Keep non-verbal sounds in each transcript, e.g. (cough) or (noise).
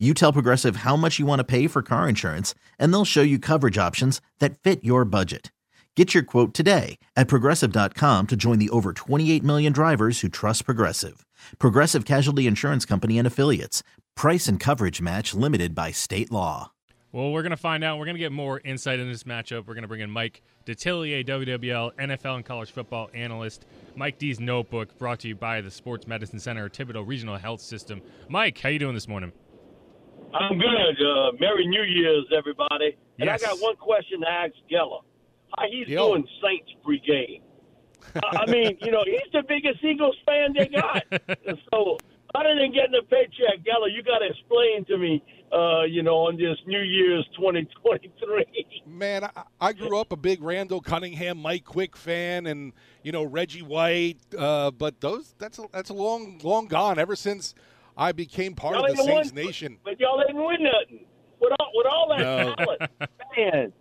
You tell Progressive how much you want to pay for car insurance, and they'll show you coverage options that fit your budget. Get your quote today at progressive.com to join the over 28 million drivers who trust Progressive. Progressive Casualty Insurance Company and Affiliates. Price and coverage match limited by state law. Well, we're going to find out. We're going to get more insight into this matchup. We're going to bring in Mike Detillier, WWL, NFL, and college football analyst. Mike D's Notebook, brought to you by the Sports Medicine Center, Thibodaux Regional Health System. Mike, how you doing this morning? I'm good. Uh, Merry New Year's, everybody. And Yes. I got one question to ask Geller. How he's Yo. doing Saints pregame? I I mean, you know, he's the biggest Eagles fan they got. (laughs) So, other than getting a paycheck, Geller, you got to explain to me, uh, you know, on this New Year's 2023. Man, I, I grew up a big Randall Cunningham, Mike Quick fan, and you know Reggie White. Uh, but those that's a, that's a long long gone. Ever since I became part Y'all of the ain't Saints win- Nation. But y'all didn't win nothing. With all, with all that No. talent. (laughs) Man,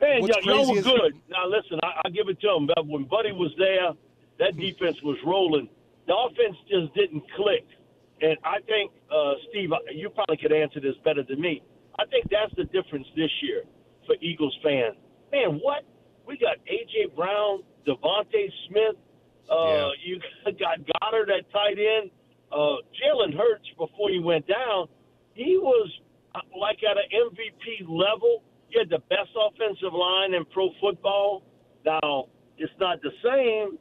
man, What's y'all, y'all were is- good. Now, listen, I, I'll give it to them. But when Buddy was there, that defense was rolling. The offense just didn't click. And I think, uh, Steve, you probably could answer this better than me. I think that's the difference this year for Eagles fans. Man, what? We got A.J. Brown, DeVonta Smith. Uh, You (laughs) got Goedert at tight end. Uh, Jalen Hurts, before he went down, he was uh, like at an MVP level. He had the best offensive line in pro football. Now, it's not the same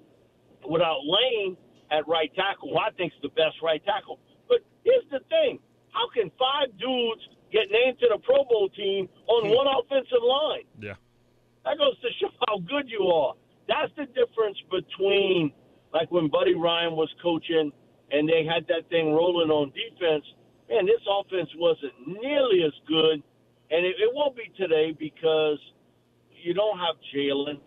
without Lane at right tackle, who I think is the best right tackle. But here's the thing how can five dudes get named to the Pro Bowl team on one offensive line? Yeah. That goes to show how good you are. That's the difference between like when Buddy Ryan was coaching and they had that thing rolling on defense. Man, this offense wasn't nearly as good, and it, it won't be today because you don't have Jalen.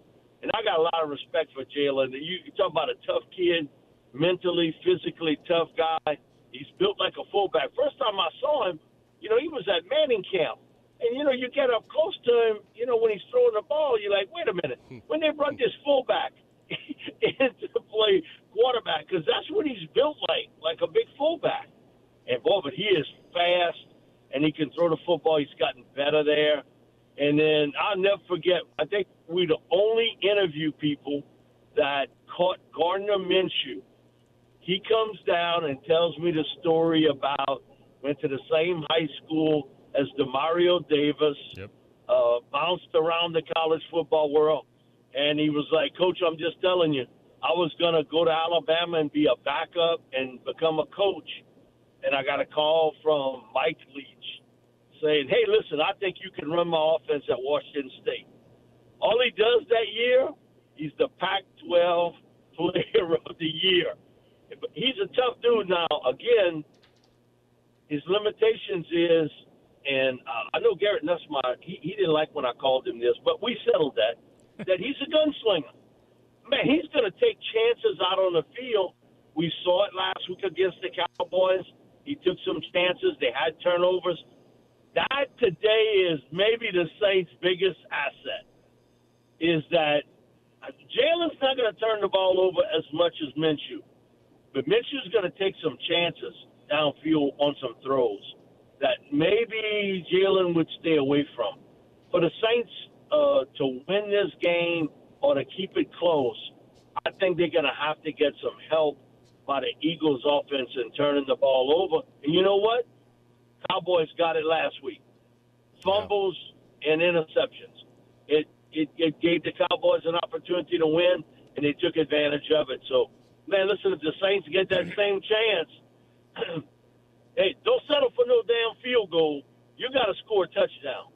And I got a lot of respect for Jalen. You, you talk about a tough kid, mentally, physically tough guy. He's built like a fullback. First time I saw him, you know, he was at Manning camp. And, you know, you get up close to him, you know, when he's throwing the ball, you're like, wait a minute. (laughs) When they brought this fullback (laughs) into play quarterback, because that's what he's built like, like a big fullback. And, boy, but he is fast, and he can throw the football. He's gotten better there. And then I'll never forget, I think we the only interview people that caught Gardner Minshew. He comes down and tells me the story about went to the same high school as Demario Davis, Yep. uh, bounced around the college football world, and he was like, "Coach, I'm just telling you, I was gonna go to Alabama and be a backup and become a coach, and I got a call from Mike Leach saying, "Hey, listen, I think you can run my offense at Washington State." All he does that year, he's the Pac-12 (laughs) Player of the Year. He's a tough dude. Now, again, his limitations is, and uh, I know Garrett Nussmeier, he, he didn't like when I called him this, but we settled that, that he's a gunslinger. Man, he's going to take chances out on the field. We saw it last week against the Cowboys. He took some chances. They had turnovers. That today is maybe the Saints' biggest asset. Is that Jalen's not going to turn the ball over as much as Minshew, but Minshew's going to take some chances downfield on some throws that maybe Jalen would stay away from. For the Saints uh, to win this game or to keep it close, I think they're going to have to get some help by the Eagles' offense in turning the ball over. And you know what? Cowboys got it last week. Fumbles and interceptions. It, it it gave the Cowboys an opportunity to win, and they took advantage of it. So, man, listen, if the Saints get that same chance, (clears throat) hey, don't settle for no damn field goal. You got to score a touchdown.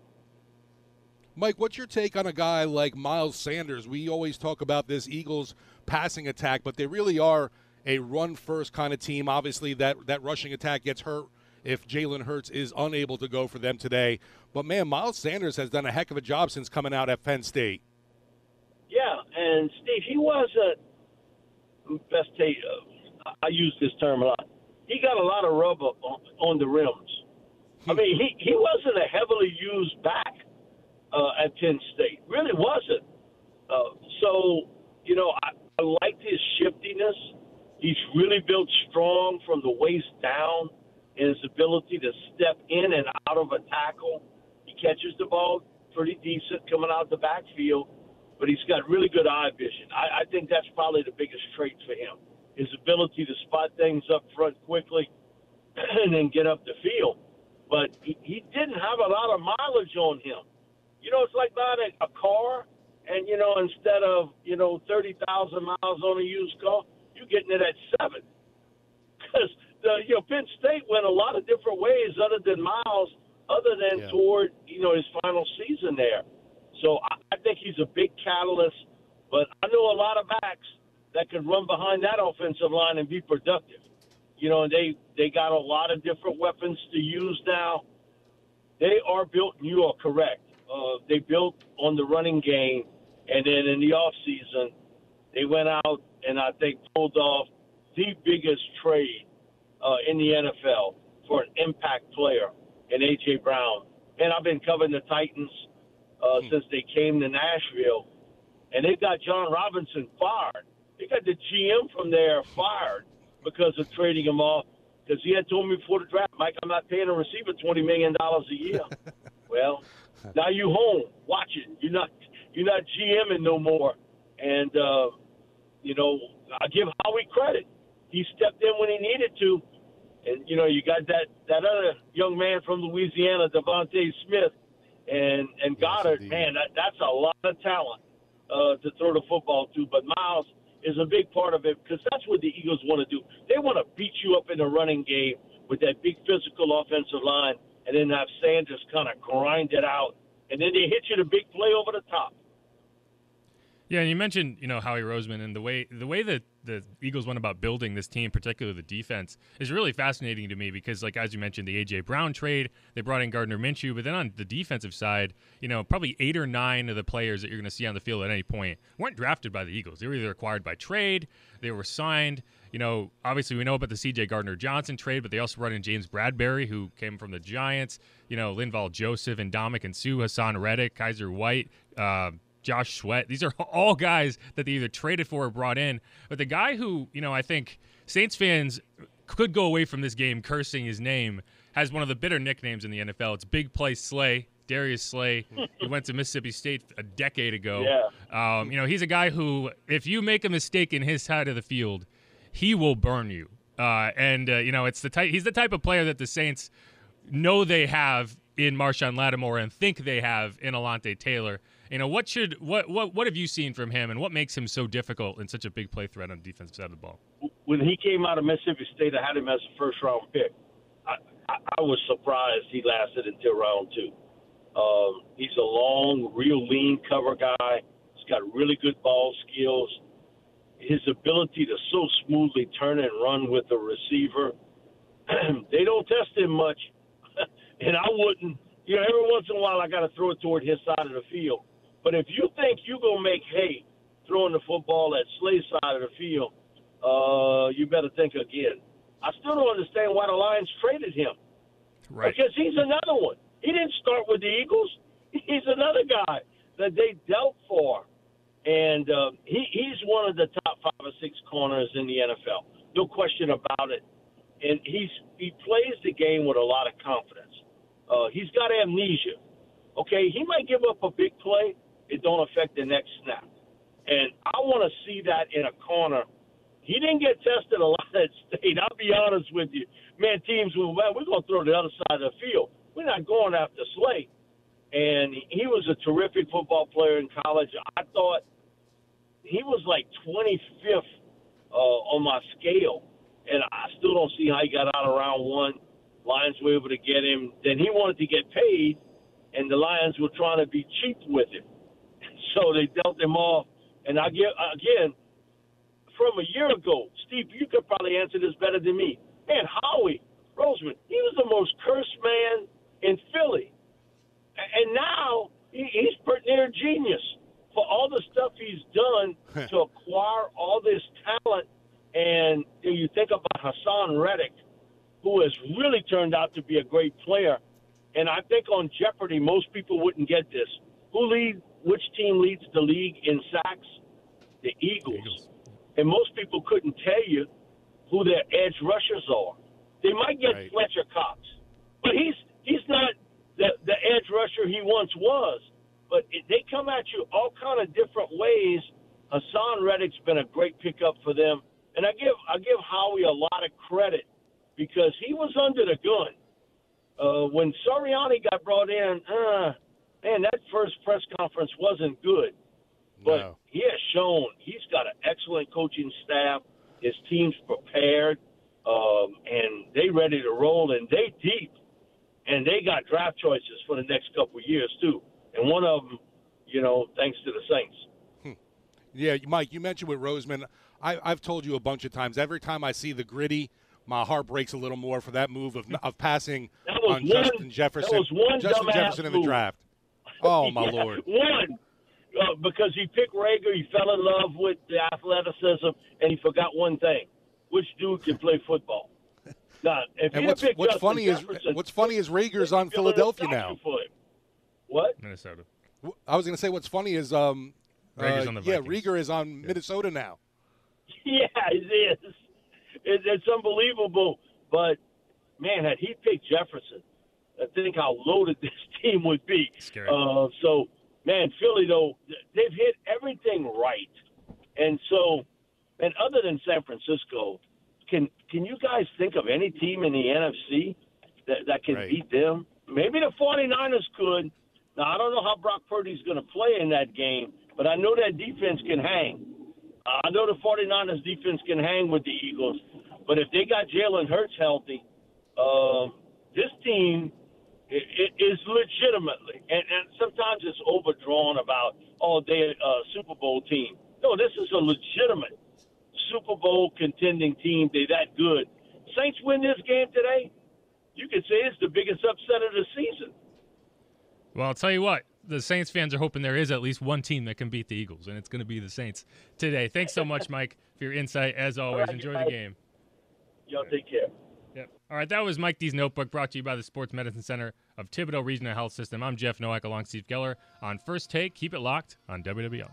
Mike, what's your take on a guy like Miles Sanders? We always talk about this Eagles passing attack, but they really are a run first kind of team. Obviously, that that rushing attack gets hurt if Jalen Hurts is unable to go for them today. But man, Miles Sanders has done a heck of a job since coming out at Penn State. Yeah, and Steve, he wasn't best take. Uh, I use this term a lot. He got a lot of rubber on, on the rims. I mean, he he wasn't a heavily used back uh, at Penn State. Really wasn't. Uh, so you know, I, I liked his shiftiness. He's really built strong from the waist down in his ability to step in and out of a tackle. He catches the ball pretty decent coming out the backfield, but he's got really good eye vision. I, I think that's probably the biggest trait for him his ability to spot things up front quickly (clears throat) and then get up the field. But he, he didn't have a lot of mileage on him. You know, it's like buying a, a car, and, you know, instead of, you know, 30,000 miles on a used car, you're getting it at seven. (laughs) Because the you know Penn State went a lot of different ways other than Miles, other than yeah. toward you know his final season there. So I, I think he's a big catalyst. But I know a lot of backs that could run behind that offensive line and be productive. You know, and they they got a lot of different weapons to use now. They are built, and you are correct. Uh, they built on the running game, and then in the off season, they went out and I think pulled off the biggest trade uh, in the NFL for an impact player in AJ Brown. And I've been covering the Titans uh, hmm. since they came to Nashville, and they got Jon Robinson fired. They got the GM from there (laughs) fired because of trading him off. Because he had told me before the draft, Mike, I'm not paying a receiver twenty million dollars a year. (laughs) now you home watching. You're not you're not GMing no more. And uh, you know, I give Howie credit. He stepped in when he needed to and you know you got that that other young man from Louisiana, DeVonta Smith, and and. Yes, man, that, that's a lot of talent uh, to throw the football to. But Miles is a big part of it because that's what the Eagles want to do. They want to beat you up in the running game with that big physical offensive line, and then have Sanders kind of grind it out, and then they hit you the big play over the top. Yeah, and you mentioned you know Howie Roseman and the way the way that the Eagles went about building this team, particularly the defense, is really fascinating to me because, like as you mentioned, the AJ Brown trade, they brought in Gardner Minshew, but then on the defensive side, you know, probably eight or nine of the players that you're going to see on the field at any point weren't drafted by the Eagles. They were either acquired by trade, they were signed. You know, obviously we know about the C.J. Gardner Johnson trade, but they also brought in James Bradberry, who came from the Giants. You know, Linval Joseph and Dominic and Sue, Haason Reddick, Kyzir White. Uh, Josh Sweat. These are (laughs) all guys that they either traded for or brought in. But the guy who, you know, I think Saints fans could go away from this game cursing his name has one of the bitter nicknames in the NFL. It's Big Play Slay. Darius Slay. he went to Mississippi State a decade ago. Yeah. Um, you know, he's a guy who, if you make a mistake in his side of the field, he will burn you. Uh, and uh, you know, it's the type. He's the type of player that the Saints know they have in Marshon Lattimore and think they have in Alontae Taylor. You know, what should what what what have you seen from him, and what makes him so difficult and such a big play threat on the defensive side of the ball? When he came out of Mississippi State, I had him as a first round pick. I, I, was surprised he lasted until round two. Um, he's a long, real lean cover guy. He's got really good ball skills. His ability to so smoothly turn and run with the receiver. (clears throat) they don't test him much, (laughs) and I wouldn't. You know, every once in a while I got to throw it toward his side of the field. But if you think you're going to make hay throwing the football at Slay's side of the field, uh, you better think again. I still don't understand why the Lions traded him. Right. Because he's another one. He didn't start with the Eagles. (laughs) He's another guy that they dealt for. And uh, he, he's one of the top five or six corners in the NFL. No question about it. And he's he plays the game with a lot of confidence. Uh, he's got amnesia. Okay, he might give up a big play, don't affect the next snap. And I want to see that in a corner. He didn't get tested a lot at state. I'll be honest with you. Man, teams will, well, we're going to throw the other side of the field. We're not going after Slay. And he was a terrific football player in college. I thought he was like 25th uh, on my scale. And I still don't see how he got out of round one. Lions were able to get him. Then he wanted to get paid, and the Lions were trying to be cheap with him so they dealt him off. And I get again from a year ago, Steve, you could probably answer this better than me. Man, Howie Roseman, he was the most cursed man in Philly. And now he's pretty near genius for all the stuff he's done (laughs) to acquire all this talent. And you think about Haason Reddick, who has really turned out to be a great player. And I think on Jeopardy, most people wouldn't get this. Who lead? Which team leads the league in sacks? The Eagles. Eagles. And most people couldn't tell you who their edge rushers are. They might get right. Fletcher Cox, but he's he's not the the edge rusher he once was. But it, they come at you all kind of different ways. Haason Reddick's been a great pickup for them, and I give I give Howie a lot of credit because he was under the gun uh, when Sirianni got brought in. Uh, man, that first press conference wasn't good, but no. he has shown he's got an excellent coaching staff. His team's prepared, um, and they ready to roll, and they deep, and they got draft choices for the next couple of years too. And one of them, you know, thanks to the Saints. Hmm. Yeah, Mike, you mentioned with Roseman. I, I've told you a bunch of times. Every time I see the gritty, my heart breaks a little more for that move of, of passing on one, Justin Jefferson. Justin Jefferson in the draft. (laughs) Oh my yeah, lord! One, uh, because he picked Reagor, he fell in love with the athleticism, and he forgot one thing: which dude can play football. (laughs) Now, if and what's, what's funny is what's funny is Reagor's on Philadelphia now. What? Minnesota. I was going to say what's funny is um, uh, yeah, Reagor is on yeah. Minnesota now. (laughs) Yeah, it is. It, it's unbelievable. But man, had he picked Jefferson, I think how loaded (laughs) this team would be. Scary. Uh, so man, Philly though they've hit everything right, and so and other than San Francisco, can can you guys think of any team in the NFC that that can right. beat them? Maybe the 49ers could. Now I don't know how Brock Purdy's going to play in that game, but I know that defense can hang. Uh, I know the 49ers defense can hang with the Eagles, but if they got Jalen Hurts healthy, uh, this team it, it is legitimately, and, and sometimes it's overdrawn about, oh, they're a uh, Super Bowl team. No, this is a legitimate Super Bowl contending team. They're that good. Saints win this game today, you could say it's the biggest upset of the season. Well, I'll tell you what, the Saints fans are hoping there is at least one team that can beat the Eagles, and it's going to be the Saints today. Thanks so much, Mike, for your insight. As always, right, enjoy guys. the game. Y'all take care. All right, that was Mike D's Notebook brought to you by the Sports Medicine Center of Thibodaux Regional Health System. I'm Jeff Nowak along with Steve Geller on First Take. Keep it locked on WWL.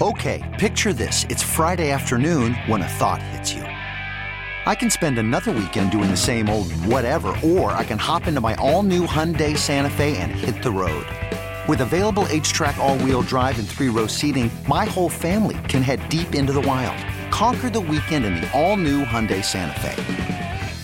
Okay, picture this. It's Friday afternoon when a thought hits you. I can spend another weekend doing the same old whatever, or I can hop into my all-new Hyundai Santa Fe and hit the road. With available H-Track all-wheel drive and three-row seating, my whole family can head deep into the wild Conquer the weekend in the all-new Hyundai Santa Fe.